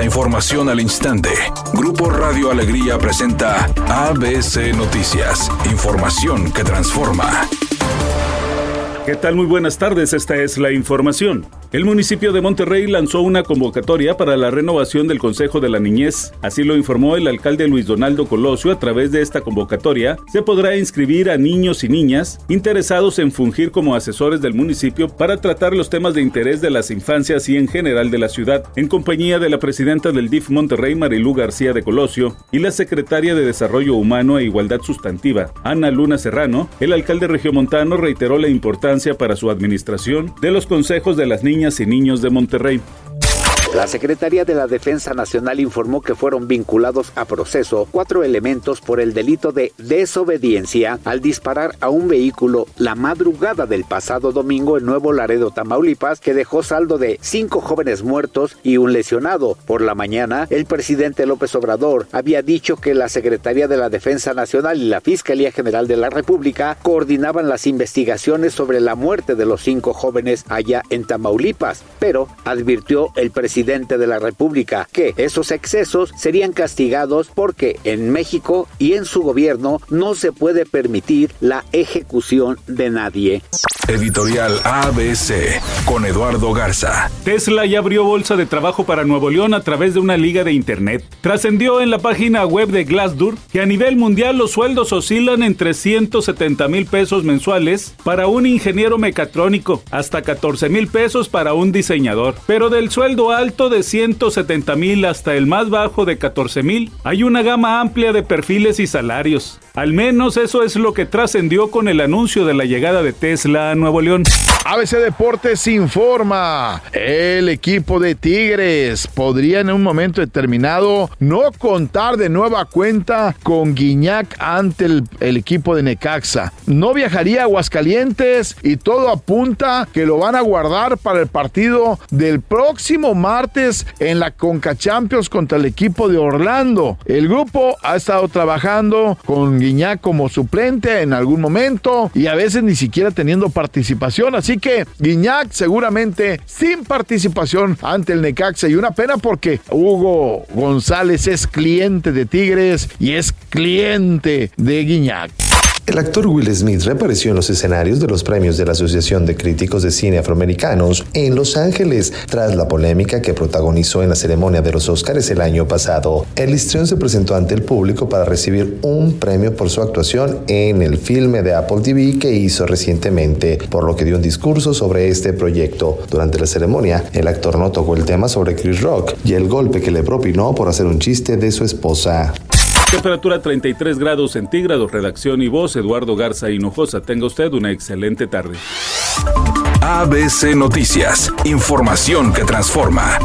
La información al instante. Grupo Radio Alegría presenta ABC Noticias. Información que transforma. ¿Qué tal? Muy buenas tardes, esta es la información. El municipio de Monterrey lanzó una convocatoria para la renovación del Consejo de la Niñez. Así lo informó el alcalde Luis Donaldo Colosio. A través de esta convocatoria se podrá inscribir a niños y niñas interesados en fungir como asesores del municipio para tratar los temas de interés de las infancias y en general de la ciudad, en compañía de la presidenta del DIF Monterrey, Marilú García de Colosio, y la secretaria de Desarrollo Humano e Igualdad Sustantiva, Ana Luna Serrano. El alcalde regiomontano reiteró la importancia para su administración de los consejos de las niñas y niños de Monterrey. La Secretaría de la Defensa Nacional informó que fueron vinculados a proceso cuatro elementos por el delito de desobediencia al disparar a un vehículo la madrugada del pasado domingo en Nuevo Laredo, Tamaulipas, que dejó saldo de cinco jóvenes muertos y un lesionado. Por la mañana, el presidente López Obrador había dicho que la Secretaría de la Defensa Nacional y la Fiscalía General de la República coordinaban las investigaciones sobre la muerte de los cinco jóvenes allá en Tamaulipas, pero advirtió el presidente presidente de la República que esos excesos serían castigados porque en México y en su gobierno no se puede permitir la ejecución de nadie. Editorial ABC con Eduardo Garza. Tesla ya abrió bolsa de trabajo para Nuevo León a través de una liga de internet. Trascendió en la página web de Glassdoor que a nivel mundial los sueldos oscilan entre 170 mil pesos mensuales para un ingeniero mecatrónico, hasta 14 mil pesos para un diseñador. Pero del sueldo alto de 170 mil hasta el más bajo de 14 mil, hay una gama amplia de perfiles y salarios. Al menos eso es lo que trascendió con el anuncio de la llegada de Tesla a Nuevo León. ABC Deportes informa. El equipo de Tigres podría en un momento determinado no contar de nueva cuenta con Guiñac ante el, equipo de Necaxa. No viajaría a Aguascalientes y todo apunta que lo van a guardar para el partido del próximo martes en la Conca Champions contra el equipo de Orlando. El grupo ha estado trabajando con Guiñac como suplente en algún momento y a veces ni siquiera teniendo participación. Así que Guiñac seguramente sin participación ante el Necaxa y una pena porque Hugo González es cliente de Tigres y es cliente de Guiñac. El actor Will Smith reapareció en los escenarios de los premios de la Asociación de Críticos de Cine Afroamericanos en Los Ángeles tras la polémica que protagonizó en la ceremonia de los Oscars el año pasado. El histrión se presentó ante el público para recibir un premio por su actuación en el filme de Apple TV que hizo recientemente, por lo que dio un discurso sobre este proyecto. Durante la ceremonia, el actor no tocó el tema sobre Chris Rock y el golpe que le propinó por hacer un chiste de su esposa. Temperatura 33 grados centígrados, redacción y voz Eduardo Garza Hinojosa. Tenga usted una excelente tarde. ABC Noticias, información que transforma.